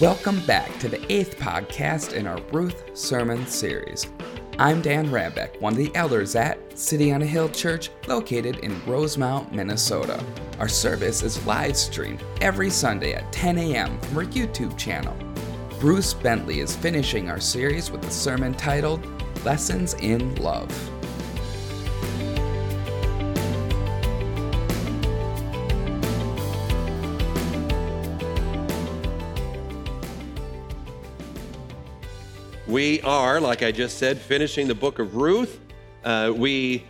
Welcome back to the eighth podcast in our Ruth Sermon series. I'm Dan Rabeck, one of the elders at City on a Hill Church, located in Rosemount, Minnesota. Our service is live streamed every Sunday at 10 a.m. from our YouTube channel. Bruce Bentley is finishing our series with a sermon titled Lessons in Love. We are, like I just said, finishing the book of Ruth. Uh, we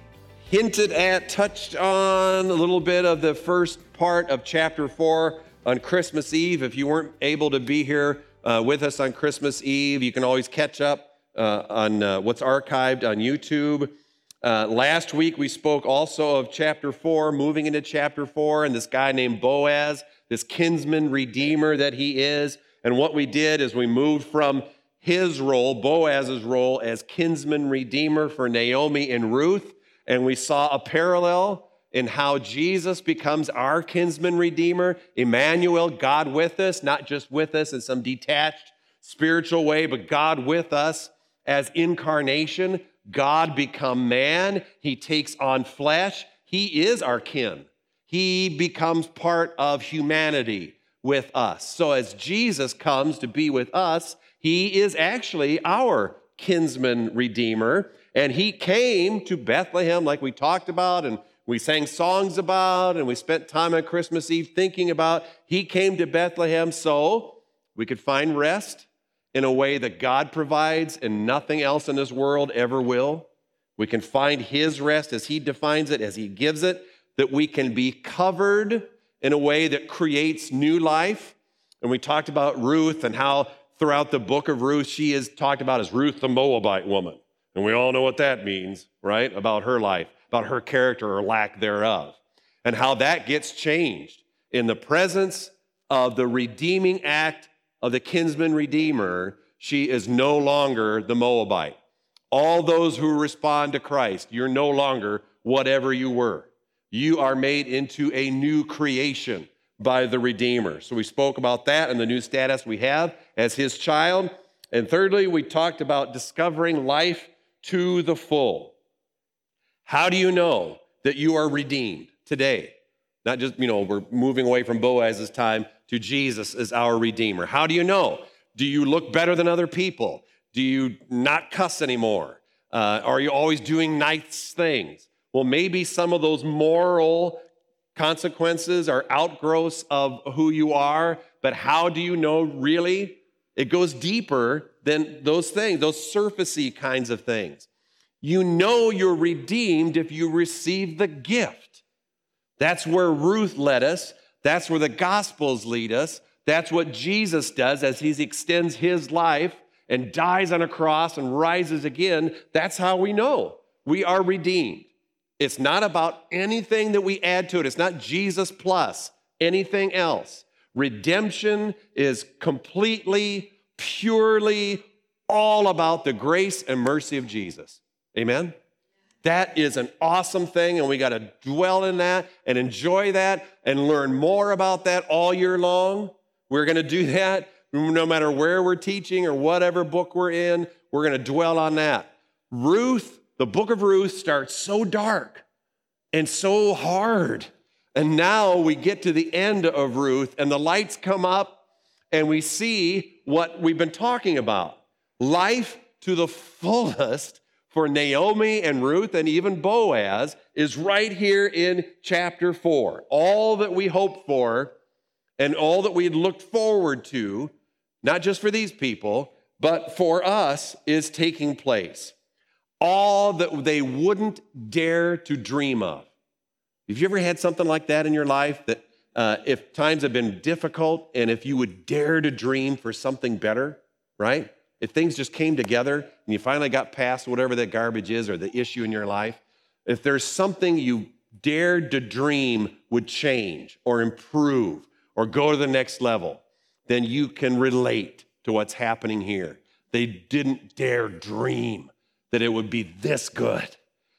hinted at, touched on a little bit of the first part of chapter four on Christmas Eve. If you weren't able to be here uh, with us on Christmas Eve, you can always catch up uh, on uh, what's archived on YouTube. Uh, last week, we spoke also of chapter four, moving into chapter four, and this guy named Boaz, this kinsman redeemer that he is. And what we did is we moved from his role, Boaz's role as kinsman redeemer for Naomi and Ruth. And we saw a parallel in how Jesus becomes our kinsman redeemer, Emmanuel, God with us, not just with us in some detached spiritual way, but God with us as incarnation. God become man. He takes on flesh. He is our kin. He becomes part of humanity with us. So as Jesus comes to be with us, he is actually our kinsman redeemer. And he came to Bethlehem, like we talked about, and we sang songs about, and we spent time on Christmas Eve thinking about. He came to Bethlehem so we could find rest in a way that God provides and nothing else in this world ever will. We can find His rest as He defines it, as He gives it, that we can be covered in a way that creates new life. And we talked about Ruth and how throughout the book of Ruth, she is talked about as Ruth the Moabite woman. And we all know what that means, right? About her life, about her character or lack thereof, and how that gets changed in the presence of the redeeming act of the kinsman redeemer. She is no longer the Moabite. All those who respond to Christ, you're no longer whatever you were. You are made into a new creation by the Redeemer. So we spoke about that and the new status we have as his child. And thirdly, we talked about discovering life to the full. How do you know that you are redeemed today? Not just, you know, we're moving away from Boaz's time to Jesus as our Redeemer. How do you know? Do you look better than other people? Do you not cuss anymore? Uh, are you always doing nice things? Well, maybe some of those moral consequences are outgrowths of who you are, but how do you know really? It goes deeper than those things, those surfacey kinds of things. You know you're redeemed if you receive the gift. That's where Ruth led us. That's where the Gospels lead us. That's what Jesus does as he extends his life and dies on a cross and rises again. That's how we know we are redeemed. It's not about anything that we add to it. It's not Jesus plus anything else. Redemption is completely, purely all about the grace and mercy of Jesus. Amen? That is an awesome thing, and we got to dwell in that and enjoy that and learn more about that all year long. We're going to do that no matter where we're teaching or whatever book we're in. We're going to dwell on that. Ruth the book of Ruth starts so dark and so hard. And now we get to the end of Ruth, and the lights come up, and we see what we've been talking about life to the fullest for Naomi and Ruth and even Boaz is right here in chapter four. All that we hoped for and all that we had looked forward to, not just for these people, but for us, is taking place all that they wouldn't dare to dream of. Have you ever had something like that in your life that uh, if times have been difficult and if you would dare to dream for something better, right? If things just came together and you finally got past whatever that garbage is or the issue in your life, if there's something you dared to dream would change or improve or go to the next level, then you can relate to what's happening here. They didn't dare dream that it would be this good.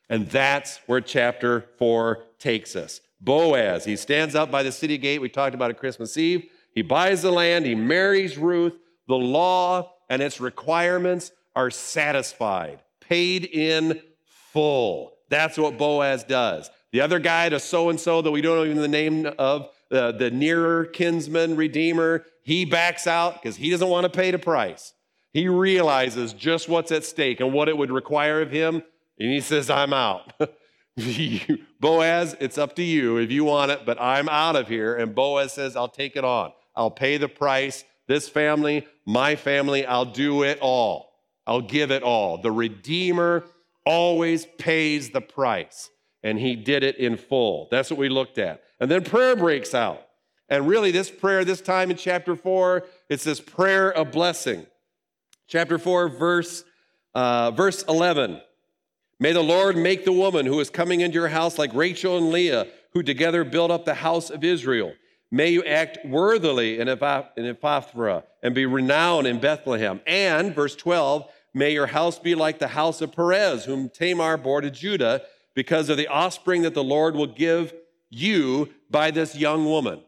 And that's where chapter four takes us. Boaz, he stands up by the city gate. We talked about it Christmas Eve. He buys the land, he marries Ruth. The law and its requirements are satisfied, paid in full. That's what Boaz does. The other guy, the so and so that we don't know even the name of, the, the nearer kinsman redeemer, he backs out because he doesn't want to pay the price. He realizes just what's at stake and what it would require of him, and he says, I'm out. Boaz, it's up to you if you want it, but I'm out of here. And Boaz says, I'll take it on. I'll pay the price. This family, my family, I'll do it all. I'll give it all. The Redeemer always pays the price, and he did it in full. That's what we looked at. And then prayer breaks out. And really, this prayer, this time in chapter four, it's this prayer of blessing. Chapter four, verse, uh, verse 11. May the Lord make the woman who is coming into your house like Rachel and Leah, who together built up the house of Israel. May you act worthily in Ephrathah and be renowned in Bethlehem. And, verse 12, may your house be like the house of Perez, whom Tamar bore to Judah, because of the offspring that the Lord will give you by this young woman.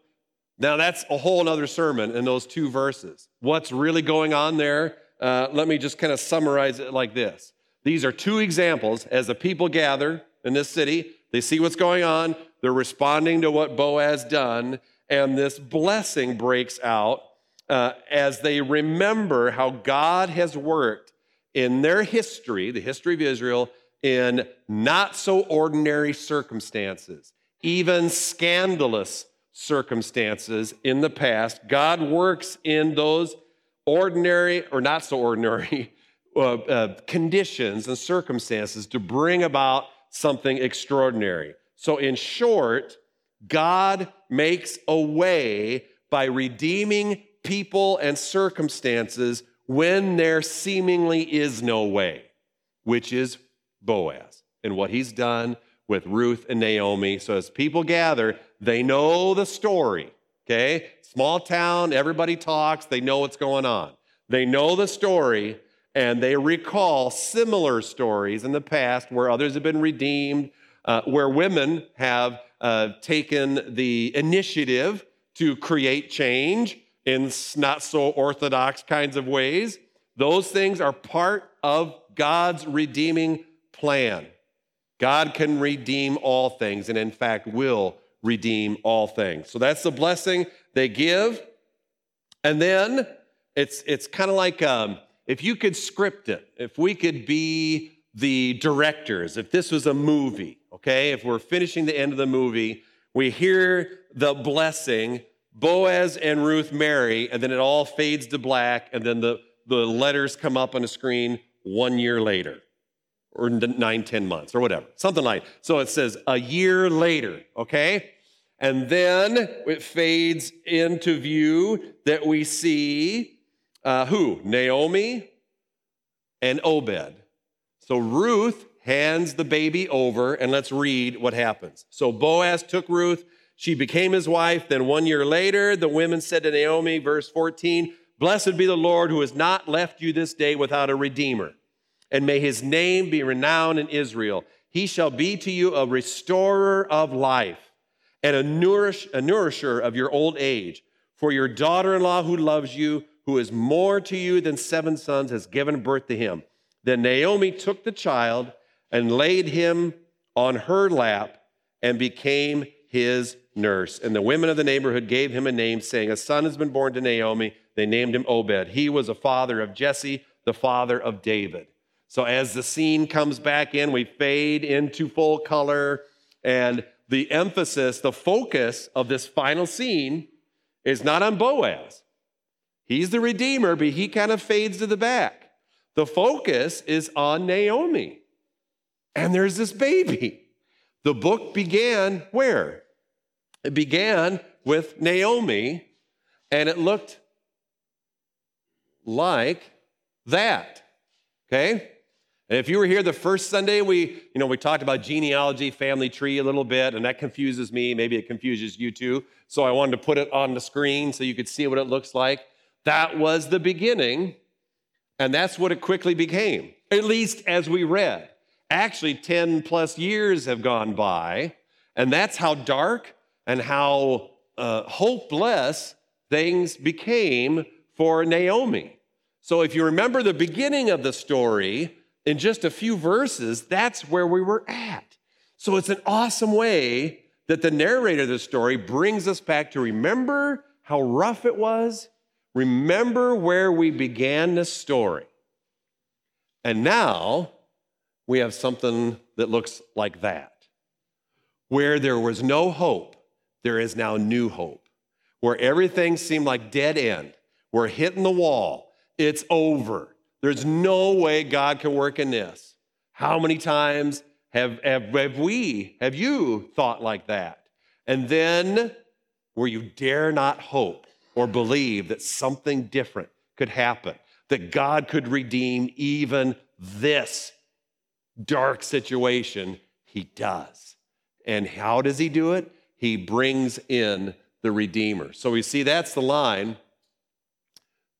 Now, that's a whole other sermon in those two verses. What's really going on there? Uh, let me just kind of summarize it like this these are two examples as the people gather in this city, they see what's going on, they're responding to what Boaz done, and this blessing breaks out uh, as they remember how God has worked in their history, the history of Israel, in not so ordinary circumstances, even scandalous circumstances in the past. God works in those ordinary or not so ordinary uh, uh, conditions and circumstances to bring about something extraordinary. So, in short, God makes a way by redeeming people and circumstances when there seemingly is no way, which is Boaz and what he's done with Ruth and Naomi. So, as people gather, they know the story, okay? Small town, everybody talks, they know what's going on. They know the story, and they recall similar stories in the past where others have been redeemed, uh, where women have uh, taken the initiative to create change in not so orthodox kinds of ways. Those things are part of God's redeeming plan. God can redeem all things, and in fact, will redeem all things. So that's the blessing they give. And then it's, it's kind of like um, if you could script it, if we could be the directors, if this was a movie, okay, if we're finishing the end of the movie, we hear the blessing, Boaz and Ruth marry, and then it all fades to black, and then the, the letters come up on the screen one year later, or nine, ten months, or whatever, something like. So it says a year later, okay? And then it fades into view that we see uh, who? Naomi and Obed. So Ruth hands the baby over, and let's read what happens. So Boaz took Ruth. She became his wife. Then one year later, the women said to Naomi, verse 14, Blessed be the Lord who has not left you this day without a redeemer. And may his name be renowned in Israel. He shall be to you a restorer of life and a, nourish, a nourisher of your old age. For your daughter in law who loves you, who is more to you than seven sons, has given birth to him. Then Naomi took the child and laid him on her lap and became his nurse. And the women of the neighborhood gave him a name, saying, A son has been born to Naomi. They named him Obed. He was a father of Jesse, the father of David. So as the scene comes back in, we fade into full color. And the emphasis, the focus of this final scene is not on Boaz. He's the Redeemer, but he kind of fades to the back. The focus is on Naomi. And there's this baby. The book began where? It began with Naomi, and it looked like that. Okay? And if you were here the first Sunday, we, you know, we talked about genealogy, family tree a little bit, and that confuses me. Maybe it confuses you too. So I wanted to put it on the screen so you could see what it looks like. That was the beginning, and that's what it quickly became, at least as we read. Actually, 10 plus years have gone by, and that's how dark and how uh, hopeless things became for Naomi. So if you remember the beginning of the story, in just a few verses, that's where we were at. So it's an awesome way that the narrator of the story brings us back to remember how rough it was, remember where we began the story. And now we have something that looks like that. Where there was no hope, there is now new hope. Where everything seemed like dead end, we're hitting the wall, it's over. There's no way God can work in this. How many times have, have, have we, have you thought like that? And then where you dare not hope or believe that something different could happen, that God could redeem even this dark situation, He does. And how does He do it? He brings in the Redeemer. So we see that's the line.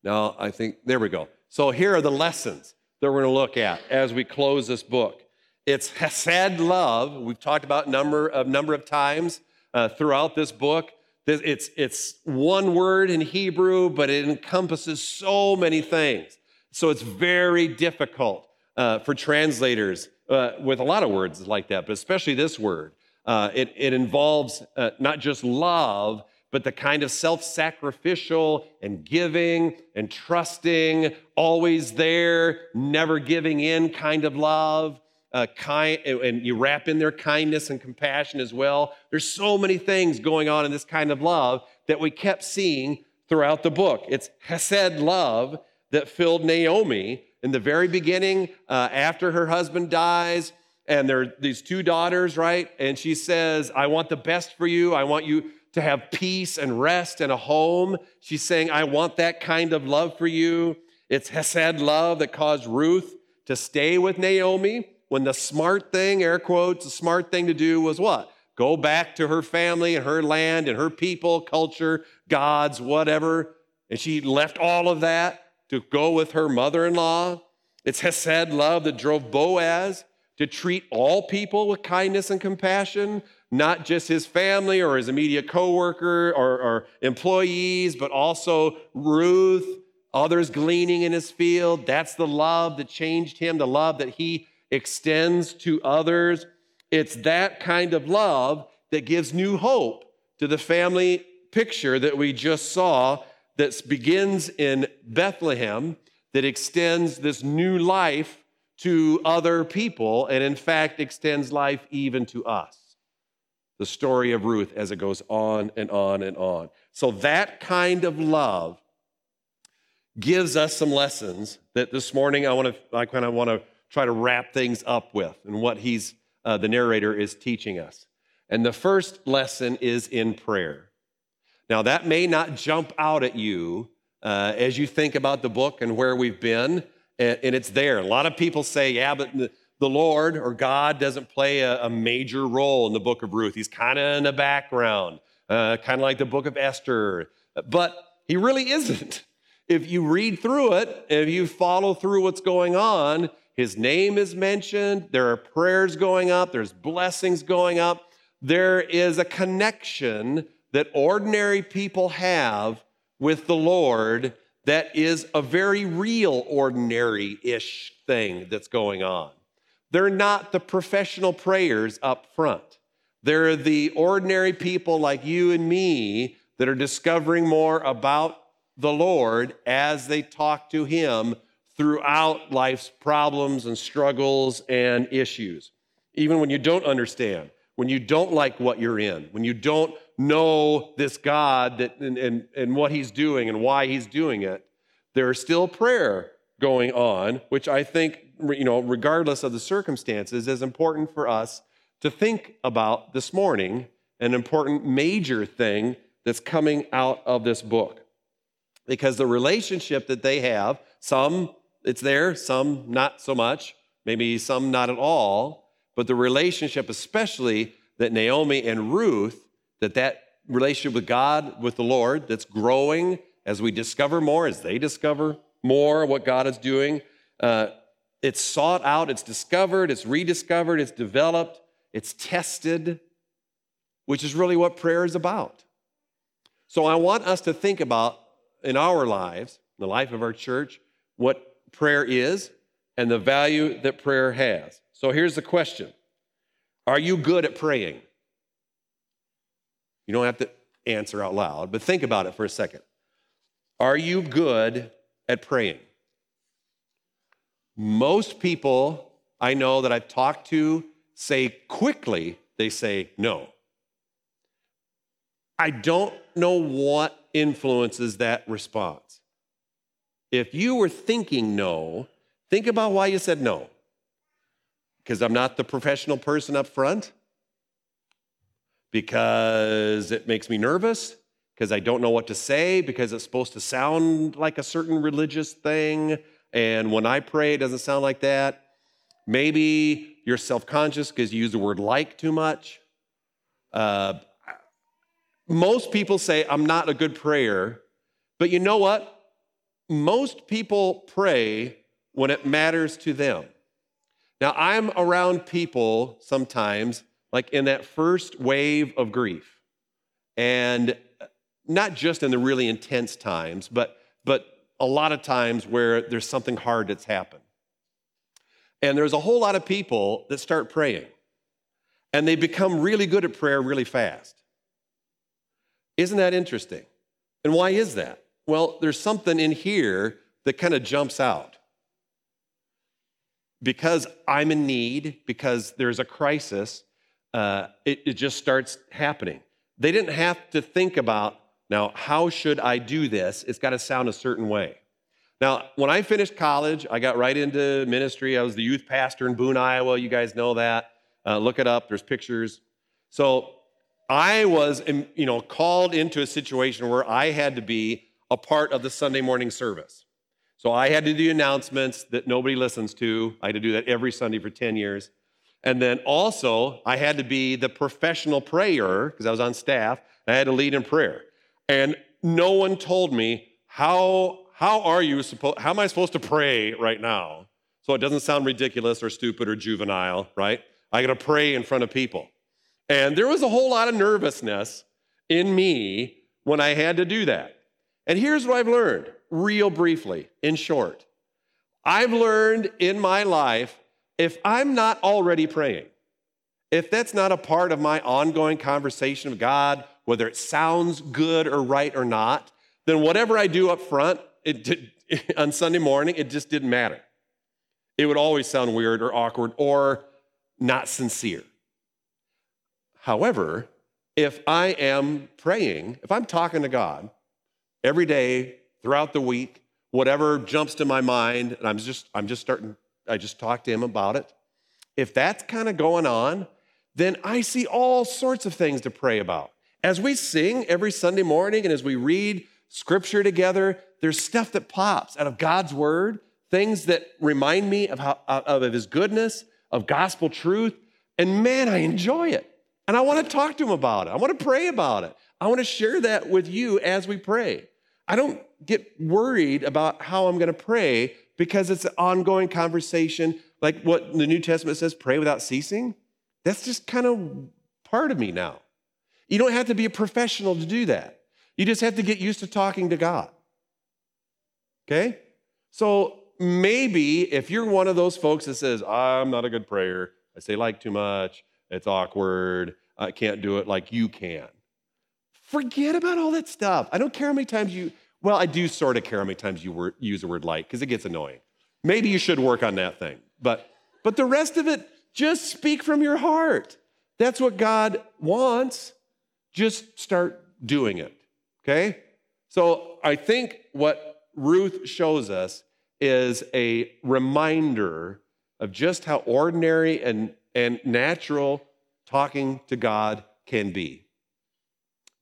Now, I think, there we go. So here are the lessons that we're going to look at as we close this book. It's Hesed love. We've talked about a number of number of times uh, throughout this book. It's, it's one word in Hebrew, but it encompasses so many things. So it's very difficult uh, for translators uh, with a lot of words like that, but especially this word. Uh, it, it involves uh, not just love, but the kind of self sacrificial and giving and trusting, always there, never giving in kind of love. Uh, kind, and you wrap in their kindness and compassion as well. There's so many things going on in this kind of love that we kept seeing throughout the book. It's Hesed love that filled Naomi in the very beginning, uh, after her husband dies, and there are these two daughters, right? And she says, I want the best for you. I want you to have peace and rest and a home. She's saying, I want that kind of love for you. It's Hesed love that caused Ruth to stay with Naomi when the smart thing, air quotes, the smart thing to do was what? Go back to her family and her land and her people, culture, gods, whatever. And she left all of that to go with her mother in law. It's Hesed love that drove Boaz to treat all people with kindness and compassion, not just his family or his immediate coworker or, or employees, but also Ruth, others gleaning in his field. That's the love that changed him, the love that he extends to others. It's that kind of love that gives new hope to the family picture that we just saw that begins in Bethlehem, that extends this new life to other people, and in fact extends life even to us the story of Ruth as it goes on and on and on. So, that kind of love gives us some lessons that this morning I want to, I kind of want to try to wrap things up with and what he's, uh, the narrator is teaching us. And the first lesson is in prayer. Now, that may not jump out at you uh, as you think about the book and where we've been, and, and it's there. A lot of people say, yeah, but the Lord or God doesn't play a, a major role in the book of Ruth. He's kind of in the background, uh, kind of like the book of Esther. But he really isn't. If you read through it, if you follow through what's going on, his name is mentioned, there are prayers going up, there's blessings going up. There is a connection that ordinary people have with the Lord that is a very real ordinary ish thing that's going on. They're not the professional prayers up front. They're the ordinary people like you and me that are discovering more about the Lord as they talk to Him throughout life's problems and struggles and issues. Even when you don't understand, when you don't like what you're in, when you don't know this God that, and, and, and what He's doing and why He's doing it, there's still prayer going on, which I think you know, regardless of the circumstances, is important for us to think about this morning, an important major thing that's coming out of this book. Because the relationship that they have, some it's there, some not so much, maybe some not at all, but the relationship, especially that Naomi and Ruth, that that relationship with God, with the Lord, that's growing as we discover more, as they discover more what God is doing. Uh, it's sought out, it's discovered, it's rediscovered, it's developed, it's tested, which is really what prayer is about. So I want us to think about in our lives, the life of our church, what prayer is and the value that prayer has. So here's the question Are you good at praying? You don't have to answer out loud, but think about it for a second. Are you good at praying? Most people I know that I've talked to say quickly, they say no. I don't know what influences that response. If you were thinking no, think about why you said no. Because I'm not the professional person up front? Because it makes me nervous? Because I don't know what to say? Because it's supposed to sound like a certain religious thing? And when I pray, it doesn't sound like that? Maybe you're self conscious because you use the word like too much. Uh, most people say, I'm not a good prayer. But you know what? Most people pray when it matters to them. Now, I'm around people sometimes, like in that first wave of grief. And not just in the really intense times, but, but a lot of times where there's something hard that's happened. And there's a whole lot of people that start praying, and they become really good at prayer really fast. Isn't that interesting? And why is that? Well, there's something in here that kind of jumps out. Because I'm in need, because there's a crisis, uh, it, it just starts happening. They didn't have to think about, now, how should I do this? It's got to sound a certain way. Now, when I finished college, I got right into ministry. I was the youth pastor in Boone, Iowa. You guys know that. Uh, look it up. There's pictures. So I was, you know, called into a situation where I had to be a part of the Sunday morning service. So I had to do announcements that nobody listens to. I had to do that every Sunday for 10 years. And then also, I had to be the professional prayer because I was on staff. I had to lead in prayer. And no one told me how how are you supposed, how am I supposed to pray right now? So it doesn't sound ridiculous or stupid or juvenile, right? I got to pray in front of people. And there was a whole lot of nervousness in me when I had to do that. And here's what I've learned, real briefly, in short. I've learned in my life if I'm not already praying, if that's not a part of my ongoing conversation with God, whether it sounds good or right or not, then whatever I do up front it did, on Sunday morning, it just didn't matter. It would always sound weird or awkward or not sincere. However, if I am praying, if I'm talking to God every day throughout the week, whatever jumps to my mind, and I'm just I'm just starting I just talk to him about it. If that's kind of going on, then I see all sorts of things to pray about. As we sing every Sunday morning and as we read scripture together, there's stuff that pops out of God's word, things that remind me of, how, of his goodness, of gospel truth. And man, I enjoy it. And I want to talk to him about it. I want to pray about it. I want to share that with you as we pray. I don't get worried about how I'm going to pray because it's an ongoing conversation, like what the New Testament says pray without ceasing. That's just kind of part of me now. You don't have to be a professional to do that. You just have to get used to talking to God. Okay? So maybe if you're one of those folks that says, I'm not a good prayer, I say like too much, it's awkward, I can't do it like you can. Forget about all that stuff. I don't care how many times you, well, I do sort of care how many times you use the word like because it gets annoying. Maybe you should work on that thing. But but the rest of it, just speak from your heart. That's what God wants. Just start doing it. Okay? So I think what Ruth shows us is a reminder of just how ordinary and, and natural talking to God can be.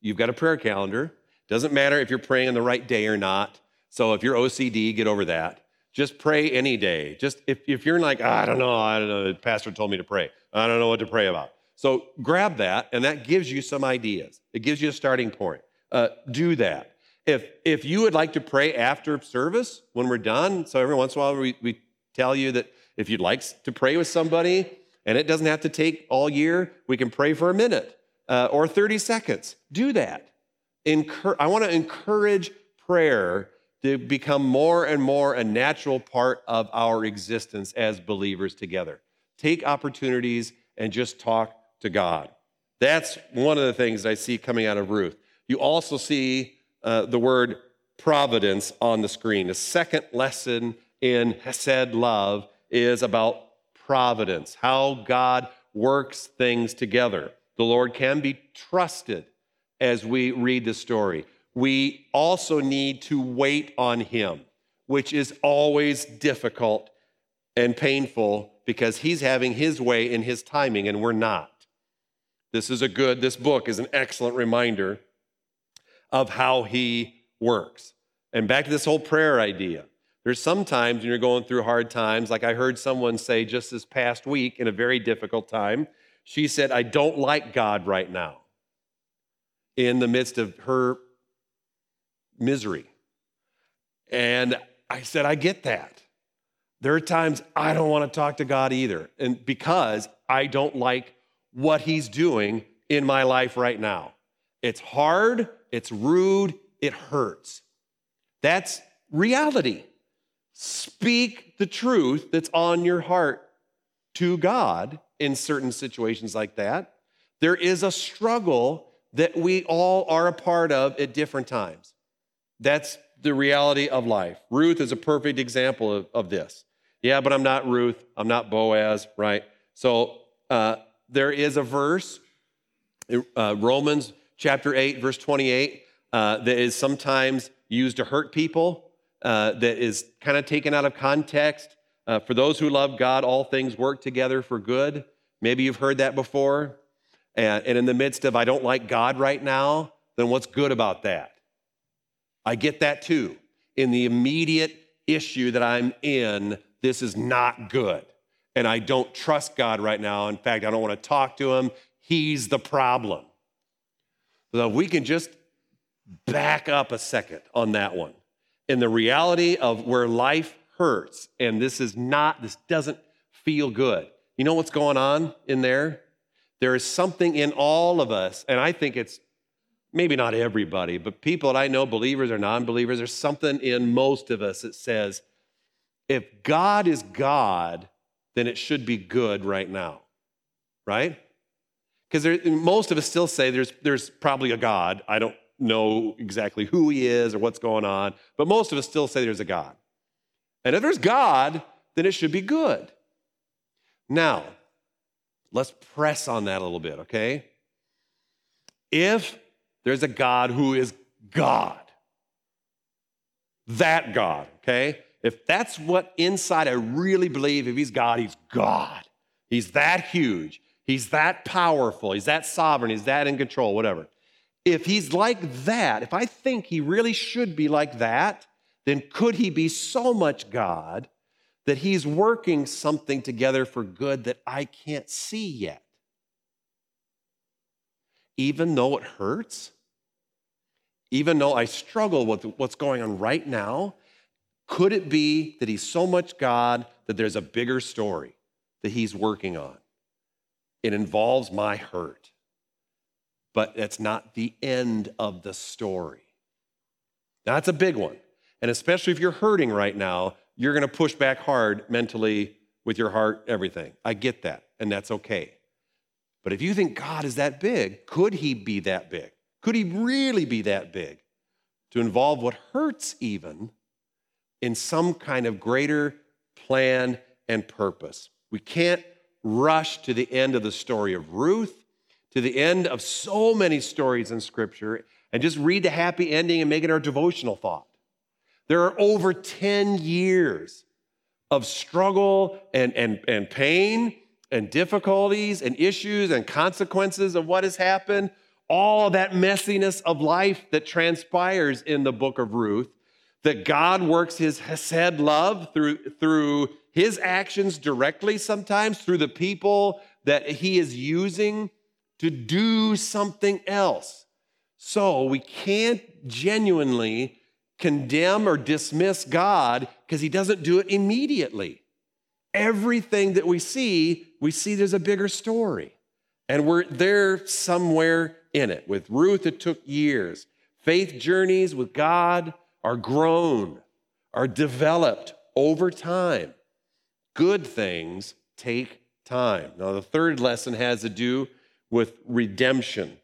You've got a prayer calendar. Doesn't matter if you're praying on the right day or not. So if you're OCD, get over that. Just pray any day. Just if, if you're like, ah, I don't know, I don't know, the pastor told me to pray. I don't know what to pray about. So grab that, and that gives you some ideas. It gives you a starting point uh, do that. If, if you would like to pray after service when we're done, so every once in a while we, we tell you that if you'd like to pray with somebody, and it doesn't have to take all year, we can pray for a minute uh, or 30 seconds. Do that. I want to encourage prayer to become more and more a natural part of our existence as believers together. Take opportunities and just talk to God. That's one of the things I see coming out of Ruth. You also see uh, the word providence on the screen. The second lesson in Hesed love is about providence, how God works things together. The Lord can be trusted as we read the story. We also need to wait on Him, which is always difficult and painful because He's having His way in His timing and we're not. This is a good, this book is an excellent reminder of how He works. And back to this whole prayer idea. There's sometimes when you're going through hard times, like I heard someone say just this past week in a very difficult time, she said, I don't like God right now in the midst of her misery. And I said, I get that. There are times I don't want to talk to God either, and because I don't like what He's doing in my life right now. It's hard, it's rude, it hurts. That's reality. Speak the truth that's on your heart to God in certain situations like that. There is a struggle that we all are a part of at different times. That's the reality of life. Ruth is a perfect example of, of this. Yeah, but I'm not Ruth. I'm not Boaz, right? So uh, there is a verse, uh, Romans chapter 8, verse 28, uh, that is sometimes used to hurt people, uh, that is kind of taken out of context. Uh, for those who love God, all things work together for good. Maybe you've heard that before. And, and in the midst of, I don't like God right now, then what's good about that? I get that too. In the immediate issue that I'm in, this is not good. And I don't trust God right now. In fact, I don't want to talk to him. He's the problem. So if we can just back up a second on that one. In the reality of where life hurts, and this is not, this doesn't feel good. You know what's going on in there? There is something in all of us, and I think it's maybe not everybody, but people that I know, believers or non believers, there's something in most of us that says, if God is God, then it should be good right now, right? Because most of us still say there's, there's probably a God. I don't know exactly who he is or what's going on, but most of us still say there's a God. And if there's God, then it should be good. Now, let's press on that a little bit, okay? If there's a God who is God, that God, okay? If that's what inside I really believe, if he's God, he's God. He's that huge. He's that powerful. He's that sovereign. He's that in control, whatever. If he's like that, if I think he really should be like that, then could he be so much God that he's working something together for good that I can't see yet? Even though it hurts, even though I struggle with what's going on right now, could it be that he's so much God that there's a bigger story that he's working on? It involves my hurt but that's not the end of the story. That's a big one. And especially if you're hurting right now, you're going to push back hard mentally with your heart, everything. I get that, and that's okay. But if you think God is that big, could he be that big? Could he really be that big to involve what hurts even in some kind of greater plan and purpose? We can't rush to the end of the story of Ruth to the end of so many stories in Scripture and just read the happy ending and make it our devotional thought. There are over 10 years of struggle and, and, and pain and difficulties and issues and consequences of what has happened, all that messiness of life that transpires in the book of Ruth, that God works his Hesed love through, through his actions directly sometimes, through the people that he is using to do something else. So we can't genuinely condemn or dismiss God because he doesn't do it immediately. Everything that we see, we see there's a bigger story. And we're there somewhere in it. With Ruth, it took years. Faith journeys with God are grown, are developed over time. Good things take time. Now, the third lesson has to do with redemption.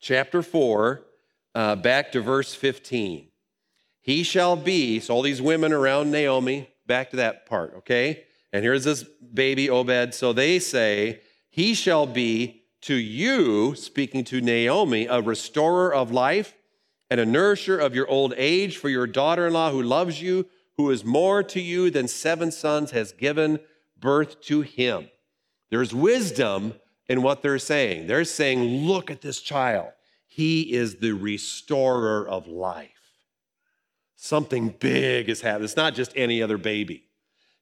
Chapter 4, uh, back to verse 15. He shall be, so all these women around Naomi, back to that part, okay? And here's this baby Obed. So they say, He shall be to you, speaking to Naomi, a restorer of life and a nourisher of your old age, for your daughter in law who loves you, who is more to you than seven sons, has given birth to him. There's wisdom in what they're saying. They're saying, Look at this child. He is the restorer of life. Something big is happening. It's not just any other baby.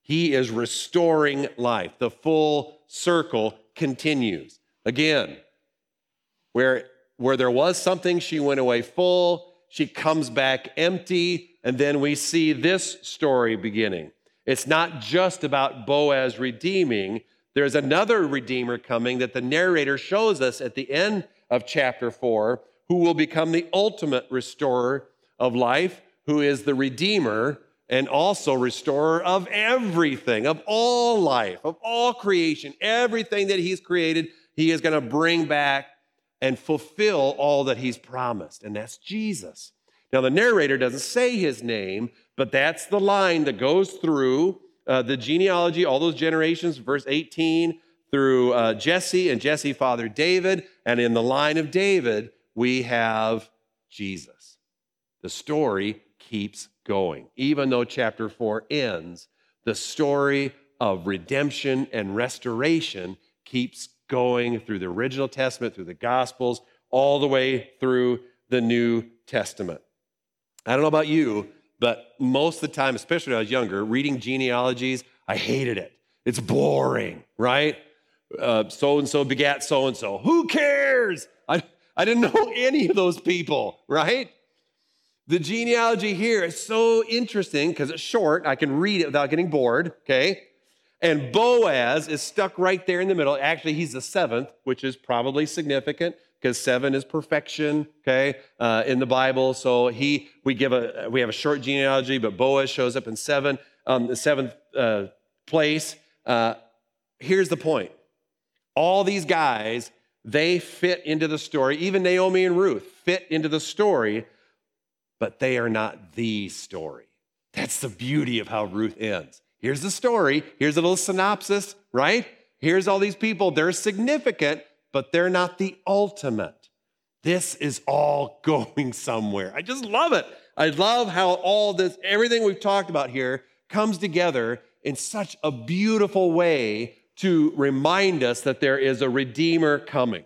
He is restoring life. The full circle continues. Again, where, where there was something, she went away full, she comes back empty, and then we see this story beginning. It's not just about Boaz redeeming, there's another redeemer coming that the narrator shows us at the end of chapter 4 who will become the ultimate restorer of life, who is the redeemer and also restorer of everything, of all life, of all creation, everything that he's created, he is going to bring back and fulfill all that he's promised, and that's Jesus. Now, the narrator doesn't say his name, but that's the line that goes through uh, the genealogy, all those generations, verse 18 through uh, Jesse, and Jesse fathered David, and in the line of David, we have Jesus. The story keeps going. Even though chapter 4 ends, the story of redemption and restoration keeps going through the original Testament, through the Gospels, all the way through the New Testament. I don't know about you, but most of the time, especially when I was younger, reading genealogies, I hated it. It's boring, right? So and so begat so and so. Who cares? I, I didn't know any of those people, right? The genealogy here is so interesting because it's short. I can read it without getting bored, okay? And Boaz is stuck right there in the middle. Actually, he's the seventh, which is probably significant because seven is perfection, okay, uh, in the Bible. So he, we give a, we have a short genealogy, but Boaz shows up in seven, um, the seventh uh, place. Uh, here's the point: all these guys, they fit into the story. Even Naomi and Ruth fit into the story but they are not the story. That's the beauty of how Ruth ends. Here's the story. Here's a little synopsis, right? Here's all these people. They're significant, but they're not the ultimate. This is all going somewhere. I just love it. I love how all this, everything we've talked about here, comes together in such a beautiful way to remind us that there is a Redeemer coming.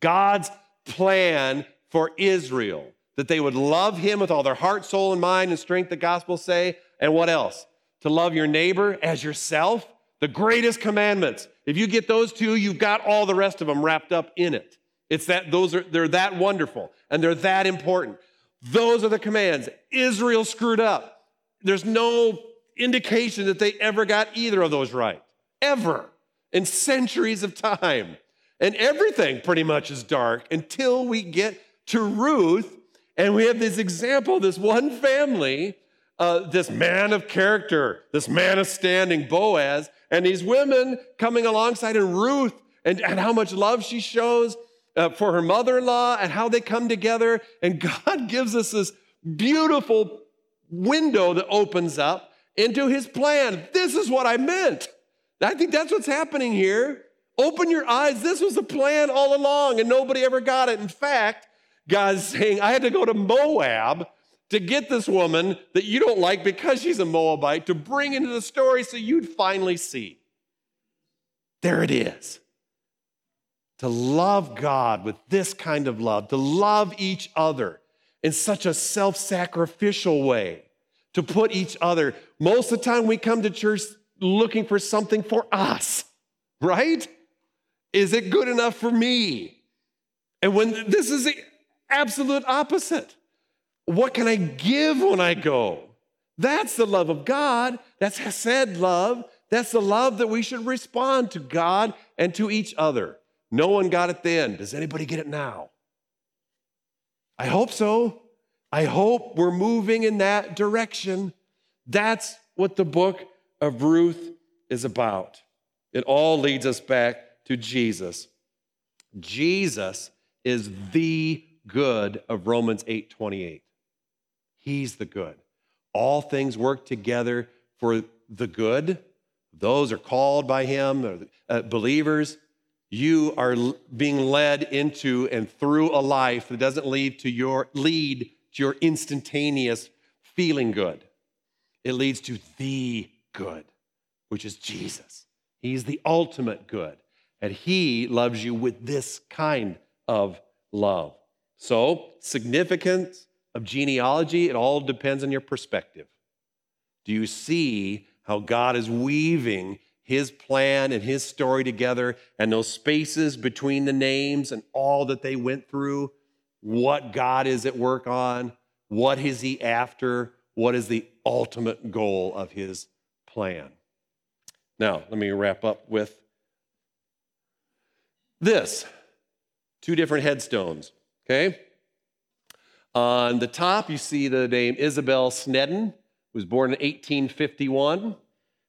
God's plan for Israel that they would love him with all their heart, soul, and mind and strength, the gospel say. And what else? To love your neighbor as yourself, the greatest commandments. If you get those two, you've got all the rest of them wrapped up in it. It's that those are they're that wonderful and they're that important. Those are the commands. Israel screwed up. There's no indication that they ever got either of those right. Ever. In centuries of time. And everything pretty much is dark until we get to Ruth and we have this example, this one family, uh, this man of character, this man of standing, Boaz, and these women coming alongside, and Ruth, and, and how much love she shows uh, for her mother in law, and how they come together. And God gives us this beautiful window that opens up into his plan. This is what I meant. I think that's what's happening here. Open your eyes. This was the plan all along, and nobody ever got it. In fact, God's saying, I had to go to Moab to get this woman that you don't like because she's a Moabite to bring into the story so you'd finally see. There it is. To love God with this kind of love, to love each other in such a self sacrificial way, to put each other. Most of the time, we come to church looking for something for us, right? Is it good enough for me? And when this is the absolute opposite. What can I give when I go? That's the love of God. That's Hesed love. That's the love that we should respond to God and to each other. No one got it then. Does anybody get it now? I hope so. I hope we're moving in that direction. That's what the book of Ruth is about. It all leads us back to Jesus. Jesus is the good of Romans 8:28. He's the good. All things work together for the good. Those are called by him, uh, believers. You are being led into and through a life that doesn't lead to your lead to your instantaneous feeling good. It leads to the good, which is Jesus. He's the ultimate good. And he loves you with this kind of love. So, significance of genealogy, it all depends on your perspective. Do you see how God is weaving his plan and his story together and those spaces between the names and all that they went through? What God is at work on? What is he after? What is the ultimate goal of his plan? Now, let me wrap up with this two different headstones, okay? On the top, you see the name Isabel Snedden, who was born in 1851.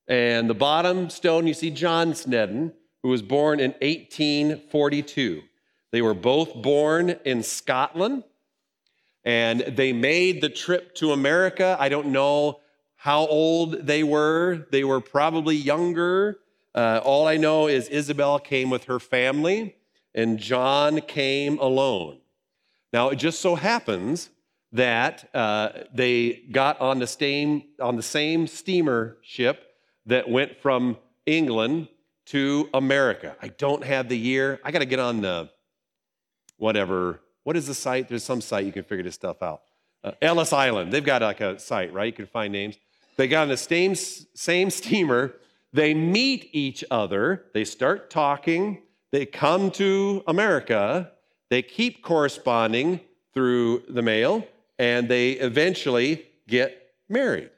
And the bottom stone, you see John Snedden, who was born in 1842. They were both born in Scotland, and they made the trip to America. I don't know how old they were. They were probably younger. Uh, all I know is Isabel came with her family, and John came alone. Now, it just so happens that uh, they got on the same on the same steamer ship that went from England to America. I don't have the year. I got to get on the whatever. What is the site? There's some site you can figure this stuff out. Uh, Ellis Island. They've got like a site, right? You can find names. They got on the same same steamer. They meet each other. They start talking. They come to America they keep corresponding through the mail, and they eventually get married.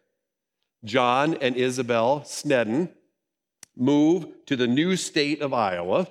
John and Isabel Snedden move to the new state of Iowa.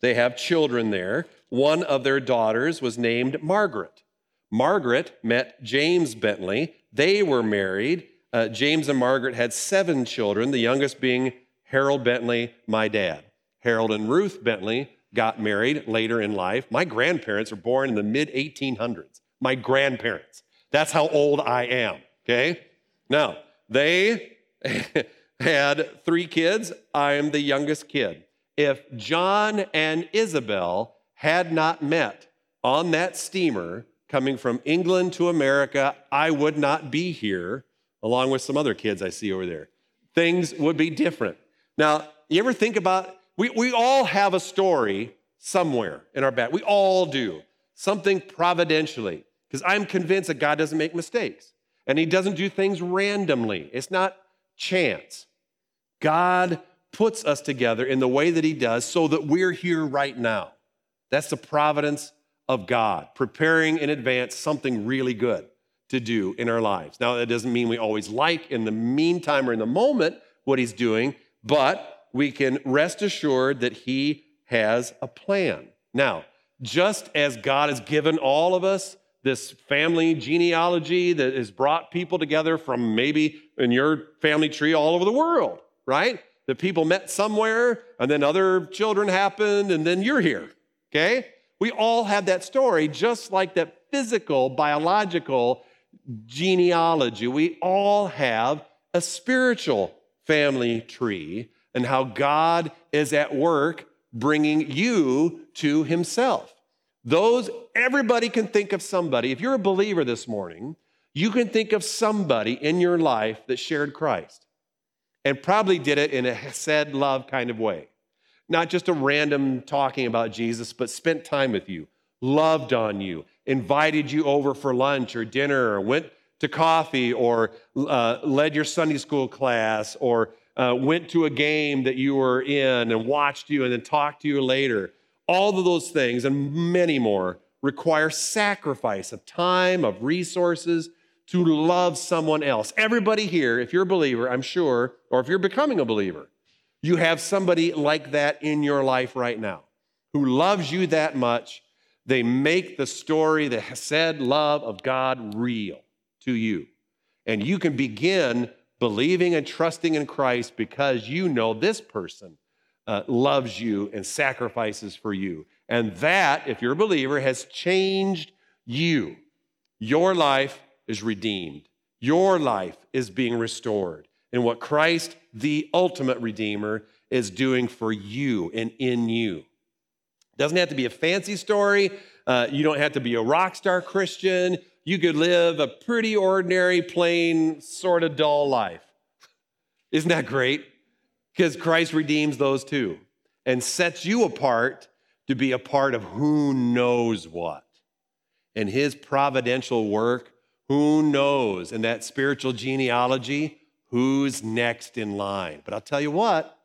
They have children there. One of their daughters was named Margaret. Margaret met James Bentley. They were married. Uh, James and Margaret had seven children, the youngest being Harold Bentley, my dad. Harold and Ruth Bentley got married later in life. My grandparents were born in the mid 1800s. My grandparents. That's how old I am, okay? Now, they had three kids. I am the youngest kid. If John and Isabel had not met on that steamer coming from England to America, I would not be here, along with some other kids I see over there. Things would be different. Now, you ever think about we, we all have a story somewhere in our back. We all do. Something providentially. Because I'm convinced that God doesn't make mistakes and He doesn't do things randomly. It's not chance. God puts us together in the way that He does so that we're here right now. That's the providence of God, preparing in advance something really good to do in our lives. Now, that doesn't mean we always like in the meantime or in the moment what He's doing, but we can rest assured that He has a plan. Now, just as God has given all of us this family genealogy that has brought people together from maybe in your family tree all over the world, right? That people met somewhere and then other children happened and then you're here, okay? We all have that story, just like that physical, biological genealogy. We all have a spiritual family tree and how God is at work bringing you to himself. Those, everybody can think of somebody. If you're a believer this morning, you can think of somebody in your life that shared Christ and probably did it in a hesed love kind of way. Not just a random talking about Jesus, but spent time with you, loved on you, invited you over for lunch or dinner, or went to coffee, or uh, led your Sunday school class, or uh, went to a game that you were in and watched you and then talked to you later. All of those things and many more require sacrifice of time, of resources to love someone else. Everybody here, if you're a believer, I'm sure, or if you're becoming a believer, you have somebody like that in your life right now who loves you that much They make the story, the hesed love of God real to you. And you can begin believing and trusting in Christ because you know this person uh, loves you and sacrifices for you. And that, if you're a believer, has changed you. Your life is redeemed, your life is being restored. And what Christ, the ultimate Redeemer, is doing for you and in you. Doesn't have to be a fancy story. Uh, you don't have to be a rock star Christian. You could live a pretty ordinary, plain, sort of dull life. Isn't that great? Because Christ redeems those too and sets you apart to be a part of who knows what. And his providential work, who knows? And that spiritual genealogy, who's next in line? But I'll tell you what,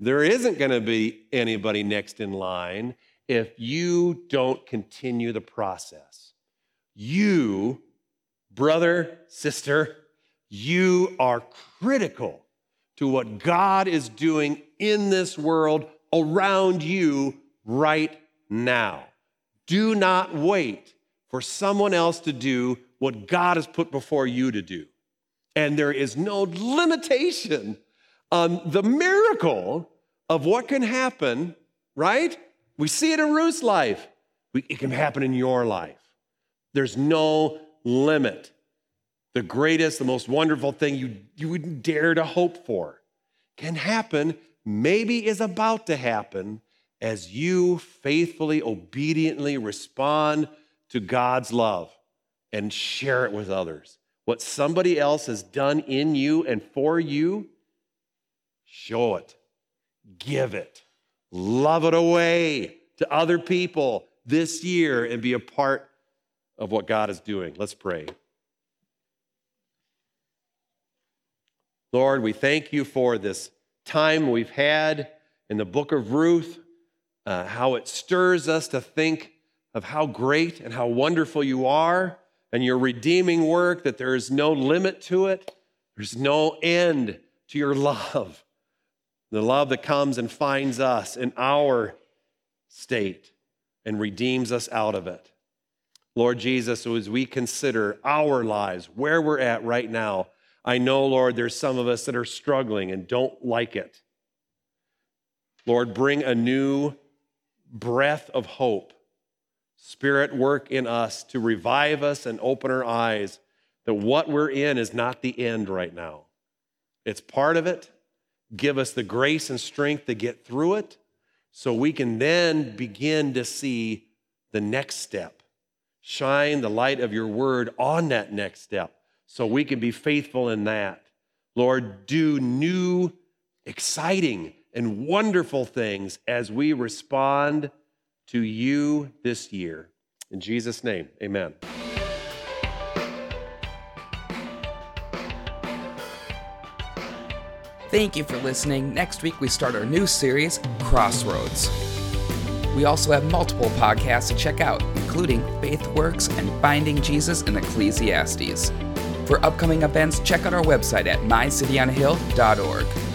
there isn't going to be anybody next in line if you don't continue the process. You, brother, sister, you are critical to what God is doing in this world around you right now. Do not wait for someone else to do what God has put before you to do. And there is no limitation on the miracle of what can happen, right? We see it in Ruth's life. It can happen in your life. There's no limit. The greatest, the most wonderful thing you, you wouldn't dare to hope for can happen, maybe is about to happen as you faithfully, obediently respond to God's love and share it with others. What somebody else has done in you and for you, show it, give it, love it away to other people this year and be a part of what God is doing. Let's pray. Lord, we thank you for this time we've had in the book of Ruth, uh, how it stirs us to think of how great and how wonderful you are and your redeeming work, that there is no limit to it, there's no end to your love. The love that comes and finds us in our state and redeems us out of it. Lord Jesus, as we consider our lives, where we're at right now, I know, Lord, there's some of us that are struggling and don't like it. Lord, bring a new breath of hope. Spirit, work in us to revive us and open our eyes that what we're in is not the end right now. It's part of it. Give us the grace and strength to get through it so we can then begin to see the next step. Shine the light of your word on that next step so we can be faithful in that. Lord, do new, exciting, and wonderful things as we respond to you this year. In Jesus' name, amen. Thank you for listening. Next week, we start our new series, Crossroads. We also have multiple podcasts to check out, including Faith Works and Finding Jesus in Ecclesiastes. For upcoming events, check out our website at mycityonahill.org.